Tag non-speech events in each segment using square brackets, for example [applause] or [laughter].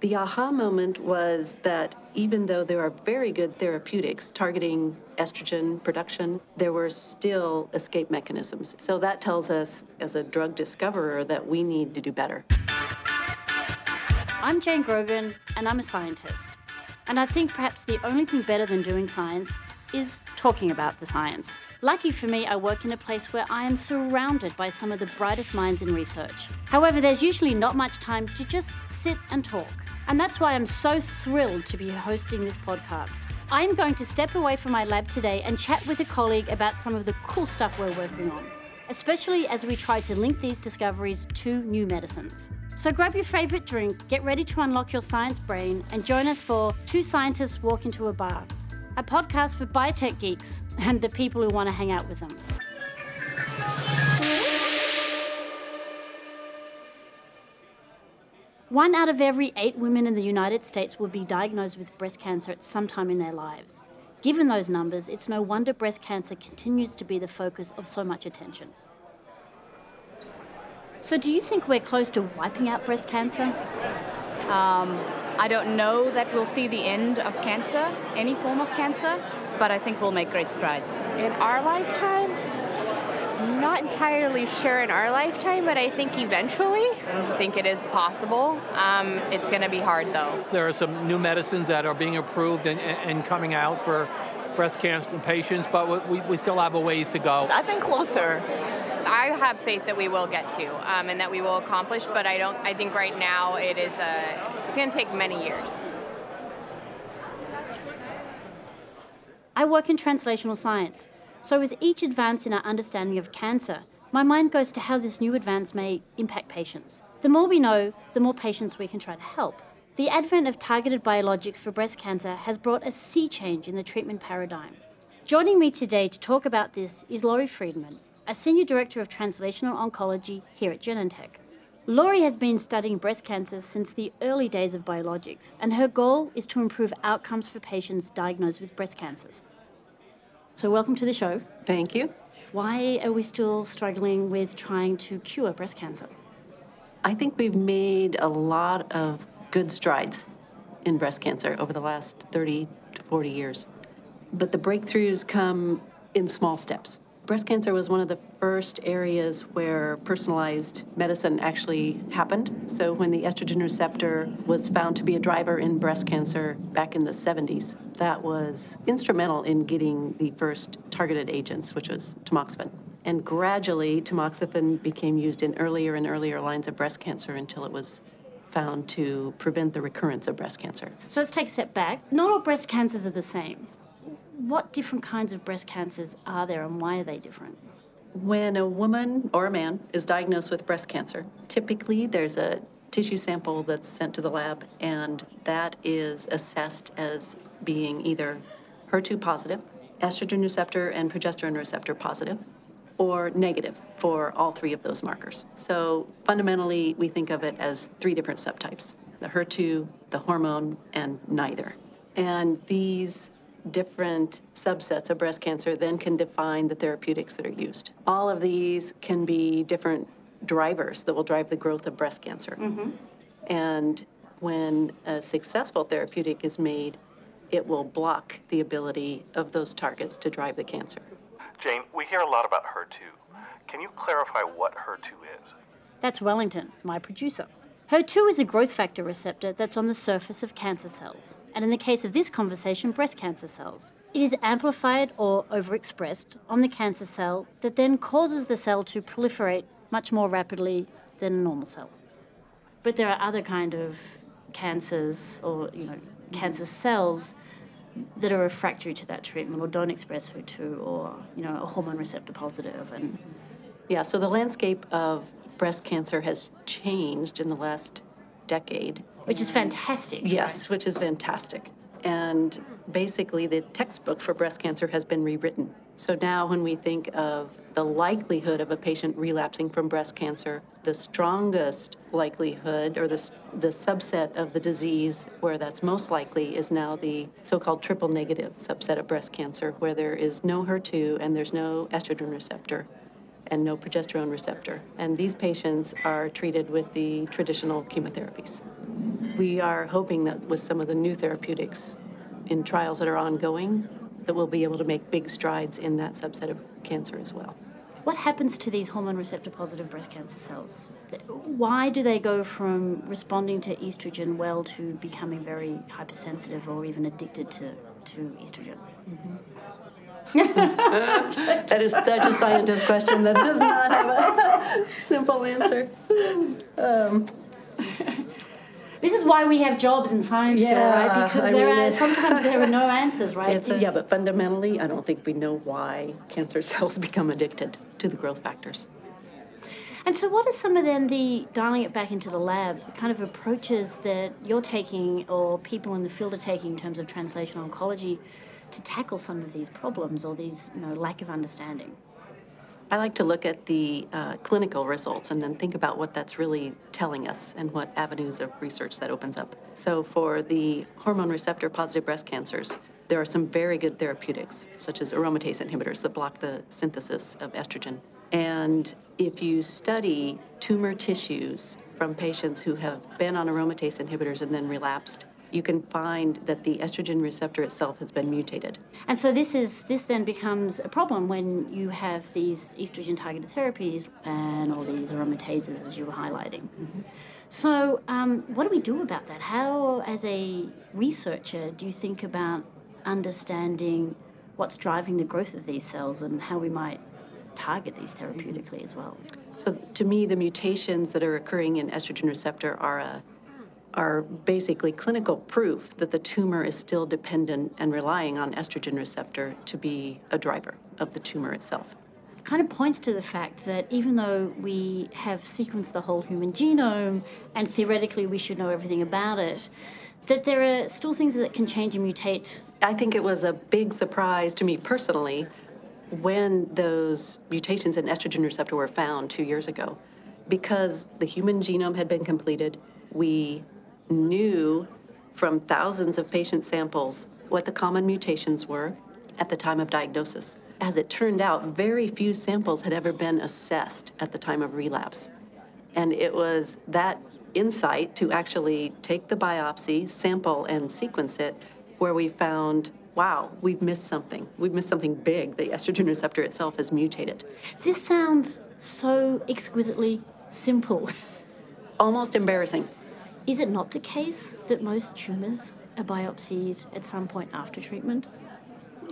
The aha moment was that even though there are very good therapeutics targeting estrogen production, there were still escape mechanisms. So that tells us, as a drug discoverer, that we need to do better. I'm Jane Grogan, and I'm a scientist. And I think perhaps the only thing better than doing science is talking about the science. Lucky for me, I work in a place where I am surrounded by some of the brightest minds in research. However, there's usually not much time to just sit and talk. And that's why I'm so thrilled to be hosting this podcast. I am going to step away from my lab today and chat with a colleague about some of the cool stuff we're working on, especially as we try to link these discoveries to new medicines. So grab your favorite drink, get ready to unlock your science brain, and join us for Two Scientists Walk into a Bar, a podcast for biotech geeks and the people who want to hang out with them. One out of every eight women in the United States will be diagnosed with breast cancer at some time in their lives. Given those numbers, it's no wonder breast cancer continues to be the focus of so much attention. So, do you think we're close to wiping out breast cancer? Um, I don't know that we'll see the end of cancer, any form of cancer, but I think we'll make great strides. In our lifetime? Not entirely sure in our lifetime, but I think eventually. I think it is possible. Um, it's going to be hard though. There are some new medicines that are being approved and, and coming out for breast cancer patients, but we, we still have a ways to go. I think closer. I have faith that we will get to um, and that we will accomplish, but I don't. I think right now it is a. It's going to take many years. I work in translational science, so, with each advance in our understanding of cancer, my mind goes to how this new advance may impact patients. The more we know, the more patients we can try to help. The advent of targeted biologics for breast cancer has brought a sea change in the treatment paradigm. Joining me today to talk about this is Lori Friedman, a Senior Director of Translational Oncology here at Genentech. Lori has been studying breast cancer since the early days of biologics, and her goal is to improve outcomes for patients diagnosed with breast cancers. So, welcome to the show. Thank you. Why are we still struggling with trying to cure breast cancer? I think we've made a lot of good strides in breast cancer over the last 30 to 40 years. But the breakthroughs come in small steps breast cancer was one of the first areas where personalized medicine actually happened. So, when the estrogen receptor was found to be a driver in breast cancer back in the 70s, that was instrumental in getting the first targeted agents, which was tamoxifen. And gradually, tamoxifen became used in earlier and earlier lines of breast cancer until it was found to prevent the recurrence of breast cancer. So let's take a step back. Not all breast cancers are the same what different kinds of breast cancers are there and why are they different? When a woman or a man is diagnosed with breast cancer, typically there's a tissue sample that's sent to the lab, and that is assessed as being either HER2 positive, estrogen receptor, and progesterone receptor positive, or negative for all three of those markers. So fundamentally, we think of it as three different subtypes the HER2, the hormone, and neither. And these different subsets of breast cancer then can define the therapeutics that are used. All of these can be different drivers that will drive the growth of breast cancer. Mm-hmm. And when a successful therapeutic is made, it will block the ability of those targets to drive the cancer. Jane, we hear a lot about HER2. Can you clarify what HER2 is? That's Wellington, my producer. HER2 is a growth factor receptor that's on the surface of cancer cells, and in the case of this conversation, breast cancer cells. It is amplified or overexpressed on the cancer cell that then causes the cell to proliferate much more rapidly than a normal cell. But there are other kind of cancers or you know cancer cells that are refractory to that treatment or don't express HER2 or you know a hormone receptor positive and yeah so the landscape of breast cancer has changed in the last decade. Which is fantastic. Yes, right? which is fantastic. And basically, the textbook for breast cancer has been rewritten. So now, when we think of the likelihood of a patient relapsing from breast cancer, the strongest likelihood or the, the subset of the disease where that's most likely is now the so called triple negative subset of breast cancer, where there is no HER2 and there's no estrogen receptor and no progesterone receptor. And these patients are treated with the traditional chemotherapies. we are hoping that with some of the new therapeutics in trials that are ongoing, that we'll be able to make big strides in that subset of cancer as well. What happens to these hormone receptor positive breast cancer cells? Why do they go from responding to estrogen well to becoming very hypersensitive or even addicted to, to estrogen? Mm-hmm. [laughs] that is such a scientist question that does not have a [laughs] simple answer. Um, this is why we have jobs in science, yeah, right? Because I there mean, are sometimes there are no [laughs] answers, right? A, yeah, but fundamentally, I don't think we know why cancer cells become addicted to the growth factors. And so, what are some of then the dialing it back into the lab, the kind of approaches that you're taking or people in the field are taking in terms of translational oncology to tackle some of these problems or these you know, lack of understanding? I like to look at the uh, clinical results and then think about what that's really telling us and what avenues of research that opens up. So, for the hormone receptor positive breast cancers, there are some very good therapeutics, such as aromatase inhibitors that block the synthesis of estrogen. And if you study tumor tissues from patients who have been on aromatase inhibitors and then relapsed, you can find that the estrogen receptor itself has been mutated. And so this is this then becomes a problem when you have these estrogen targeted therapies and all these aromatases as you were highlighting. Mm-hmm. So um, what do we do about that? How, as a researcher, do you think about understanding what's driving the growth of these cells and how we might target these therapeutically as well? So, to me, the mutations that are occurring in estrogen receptor are a are basically clinical proof that the tumor is still dependent and relying on estrogen receptor to be a driver of the tumor itself. Kind of points to the fact that even though we have sequenced the whole human genome and theoretically we should know everything about it, that there are still things that can change and mutate. I think it was a big surprise to me personally when those mutations in estrogen receptor were found two years ago because the human genome had been completed. We knew from thousands of patient samples what the common mutations were at the time of diagnosis. As it turned out, very few samples had ever been assessed at the time of relapse. And it was that insight to actually take the biopsy, sample, and sequence it where we found wow, we've missed something. We've missed something big. The estrogen receptor itself has mutated. This sounds so exquisitely simple. [laughs] Almost embarrassing. Is it not the case that most tumours are biopsied at some point after treatment?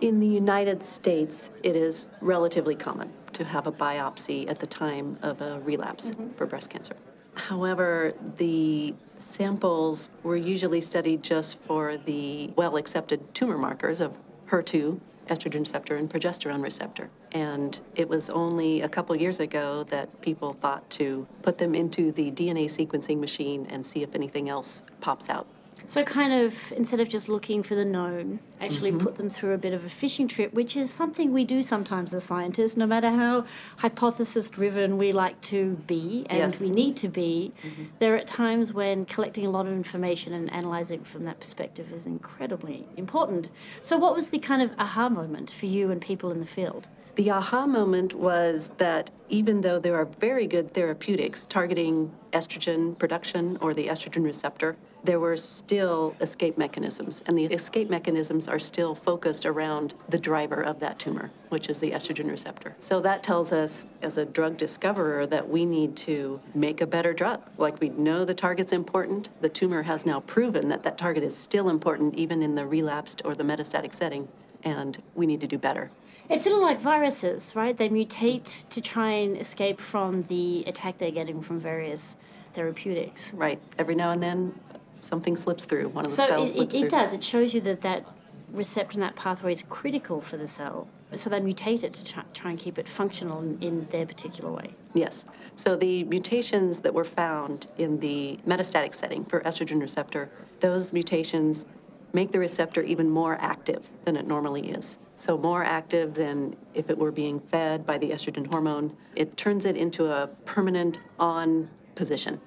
In the United States, it is relatively common to have a biopsy at the time of a relapse mm-hmm. for breast cancer. However, the samples were usually studied just for the well accepted tumor markers of HER2 estrogen receptor and progesterone receptor. And it was only a couple years ago that people thought to put them into the DNA sequencing machine and see if anything else pops out. So, kind of instead of just looking for the known, actually mm-hmm. put them through a bit of a fishing trip, which is something we do sometimes as scientists, no matter how hypothesis driven we like to be and yes. we need to be. Mm-hmm. There are times when collecting a lot of information and analyzing from that perspective is incredibly important. So, what was the kind of aha moment for you and people in the field? The aha moment was that even though there are very good therapeutics targeting estrogen production or the estrogen receptor, there were still escape mechanisms. And the escape mechanisms are still focused around the driver of that tumor, which is the estrogen receptor. So that tells us, as a drug discoverer, that we need to make a better drug. Like we know the target's important, the tumor has now proven that that target is still important even in the relapsed or the metastatic setting, and we need to do better. It's a little like viruses, right? They mutate to try and escape from the attack they're getting from various therapeutics. Right. Every now and then, something slips through. One of the so cells it, slips it, through. it does. It shows you that that receptor in that pathway is critical for the cell. So they mutate it to try, and keep it functional in, in, their particular way. Yes. So the mutations that were found in the metastatic setting for estrogen receptor, those mutations make the receptor even more active than it normally is. So, more active than if it were being fed by the estrogen hormone. It turns it into a permanent on position.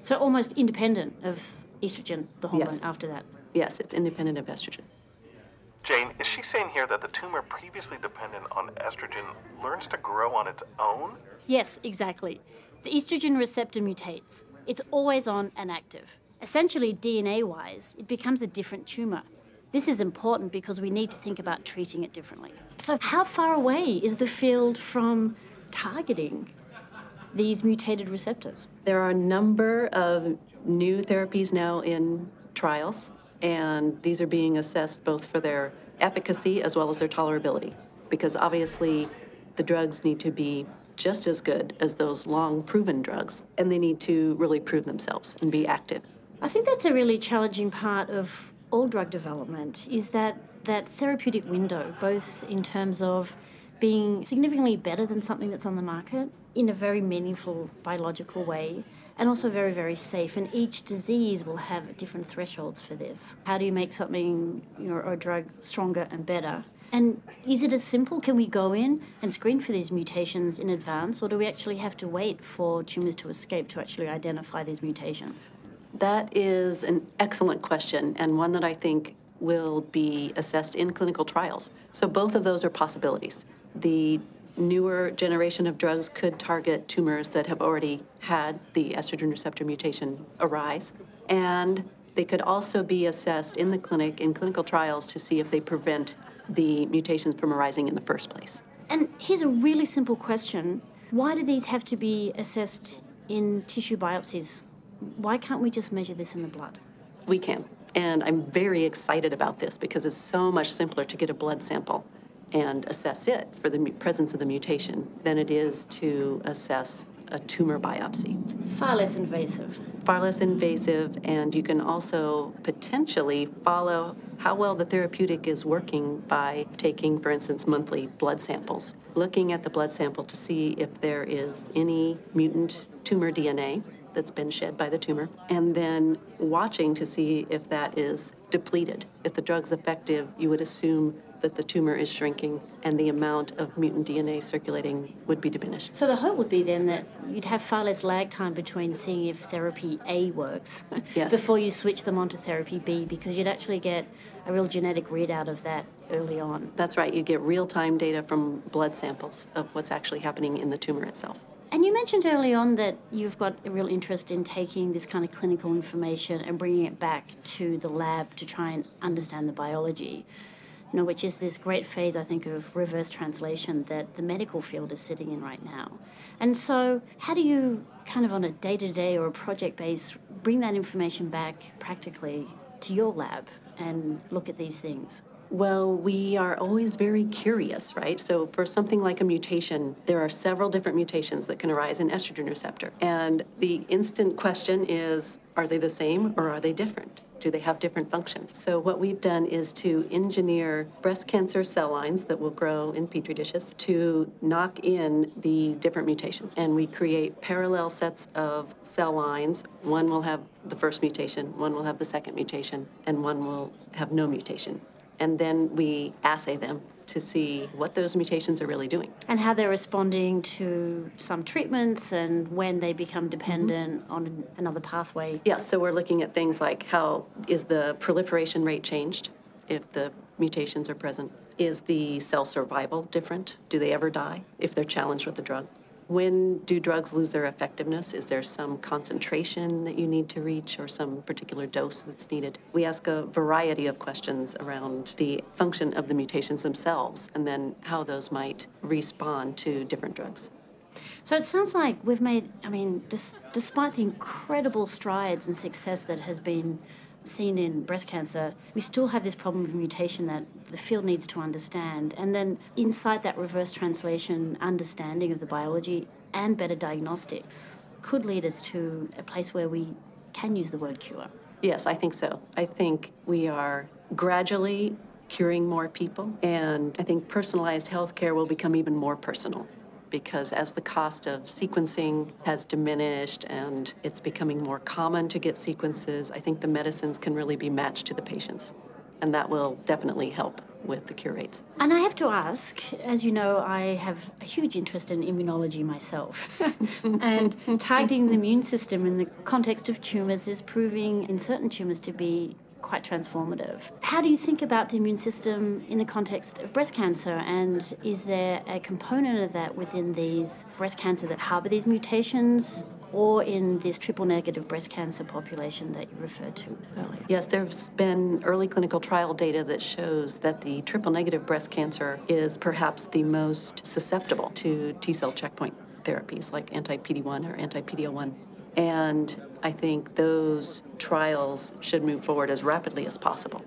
So, almost independent of estrogen, the hormone, yes. after that? Yes, it's independent of estrogen. Jane, is she saying here that the tumor previously dependent on estrogen learns to grow on its own? Yes, exactly. The estrogen receptor mutates. It's always on and active. Essentially, DNA wise, it becomes a different tumour. This is important because we need to think about treating it differently. So, how far away is the field from targeting these mutated receptors? There are a number of new therapies now in trials, and these are being assessed both for their efficacy as well as their tolerability, because obviously the drugs need to be just as good as those long proven drugs, and they need to really prove themselves and be active. I think that's a really challenging part of all drug development is that that therapeutic window, both in terms of being significantly better than something that's on the market in a very meaningful biological way and also very very safe and each disease will have different thresholds for this how do you make something or a drug stronger and better and is it as simple can we go in and screen for these mutations in advance or do we actually have to wait for tumors to escape to actually identify these mutations that is an excellent question and one that I think will be assessed in clinical trials. So both of those are possibilities. The newer generation of drugs could target tumors that have already had the estrogen receptor mutation arise. And they could also be assessed in the clinic in clinical trials to see if they prevent the mutations from arising in the first place. And here's a really simple question Why do these have to be assessed in tissue biopsies? Why can't we just measure this in the blood? We can. And I'm very excited about this because it's so much simpler to get a blood sample and assess it for the presence of the mutation than it is to assess a tumor biopsy. Far less invasive. Far less invasive, and you can also potentially follow how well the therapeutic is working by taking, for instance, monthly blood samples, looking at the blood sample to see if there is any mutant tumor DNA that's been shed by the tumor, and then watching to see if that is depleted. If the drug's effective, you would assume that the tumor is shrinking and the amount of mutant DNA circulating would be diminished. So the hope would be then that you'd have far less lag time between seeing if therapy A works [laughs] yes. before you switch them onto therapy B because you'd actually get a real genetic readout of that early on. That's right. You get real time data from blood samples of what's actually happening in the tumor itself. And you mentioned early on that you've got a real interest in taking this kind of clinical information and bringing it back to the lab to try and understand the biology you know, which is this great phase, I think, of reverse translation that the medical field is sitting in right now. And so, how do you kind of on a day to day or a project base bring that information back practically to your lab and look at these things? Well, we are always very curious, right? So, for something like a mutation, there are several different mutations that can arise in estrogen receptor. And the instant question is are they the same or are they different? Do they have different functions? So, what we've done is to engineer breast cancer cell lines that will grow in petri dishes to knock in the different mutations. And we create parallel sets of cell lines. One will have the first mutation, one will have the second mutation, and one will have no mutation. And then we assay them to see what those mutations are really doing. And how they're responding to some treatments and when they become dependent mm-hmm. on another pathway. Yes, so we're looking at things like how is the proliferation rate changed if the mutations are present? Is the cell survival different? Do they ever die if they're challenged with the drug? When do drugs lose their effectiveness? Is there some concentration that you need to reach or some particular dose that's needed? We ask a variety of questions around the function of the mutations themselves and then how those might respond to different drugs. So it sounds like we've made, I mean, dis- despite the incredible strides and success that has been seen in breast cancer, we still have this problem of mutation that the field needs to understand. And then inside that reverse translation, understanding of the biology and better diagnostics could lead us to a place where we can use the word cure. Yes, I think so. I think we are gradually curing more people, and I think personalized healthcare will become even more personal because as the cost of sequencing has diminished and it's becoming more common to get sequences, I think the medicines can really be matched to the patients. And that will definitely help with the cure rates. And I have to ask, as you know, I have a huge interest in immunology myself. [laughs] and targeting the immune system in the context of tumours is proving in certain tumours to be quite transformative. How do you think about the immune system in the context of breast cancer? And is there a component of that within these breast cancer that harbour these mutations? or in this triple negative breast cancer population that you referred to earlier? Yes, there's been early clinical trial data that shows that the triple negative breast cancer is perhaps the most susceptible to T cell checkpoint therapies like anti PD1 or anti PD-L1. And I think those trials should move forward as rapidly as possible.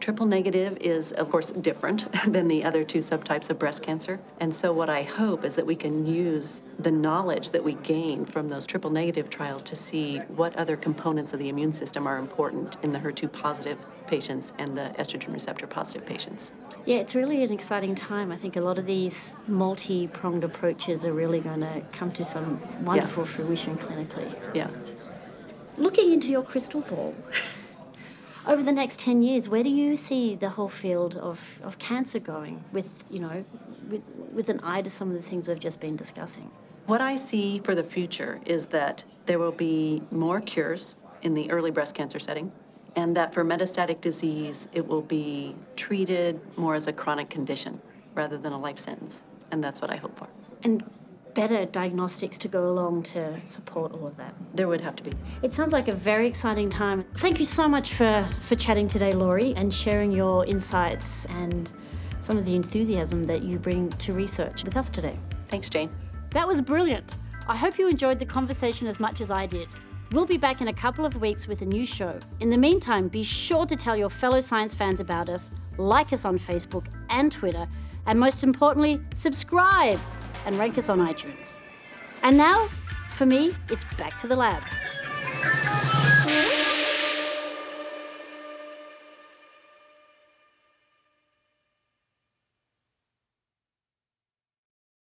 Triple negative is, of course, different [laughs] than the other two subtypes of breast cancer. And so, what I hope is that we can use the knowledge that we gain from those triple negative trials to see what other components of the immune system are important in the HER2 positive patients and the estrogen receptor positive patients. Yeah, it's really an exciting time. I think a lot of these multi pronged approaches are really going to come to some wonderful yeah. fruition clinically. Yeah. Looking into your crystal ball. [laughs] over the next 10 years, where do you see the whole field of, of cancer going with, you know, with, with an eye to some of the things we've just been discussing? What I see for the future is that there will be more cures in the early breast cancer setting, and that for metastatic disease, it will be treated more as a chronic condition rather than a life sentence. And that's what I hope for. And better diagnostics to go along to support all of that. There would have to be. It sounds like a very exciting time. Thank you so much for, for chatting today, Lori, and sharing your insights and some of the enthusiasm that you bring to research with us today. Thanks, Jane. That was brilliant. I hope you enjoyed the conversation as much as I did. We'll be back in a couple of weeks with a new show. In the meantime, be sure to tell your fellow science fans about us, like us on Facebook and Twitter, and most importantly, subscribe and rank us on iTunes. And now, for me, it's back to the lab.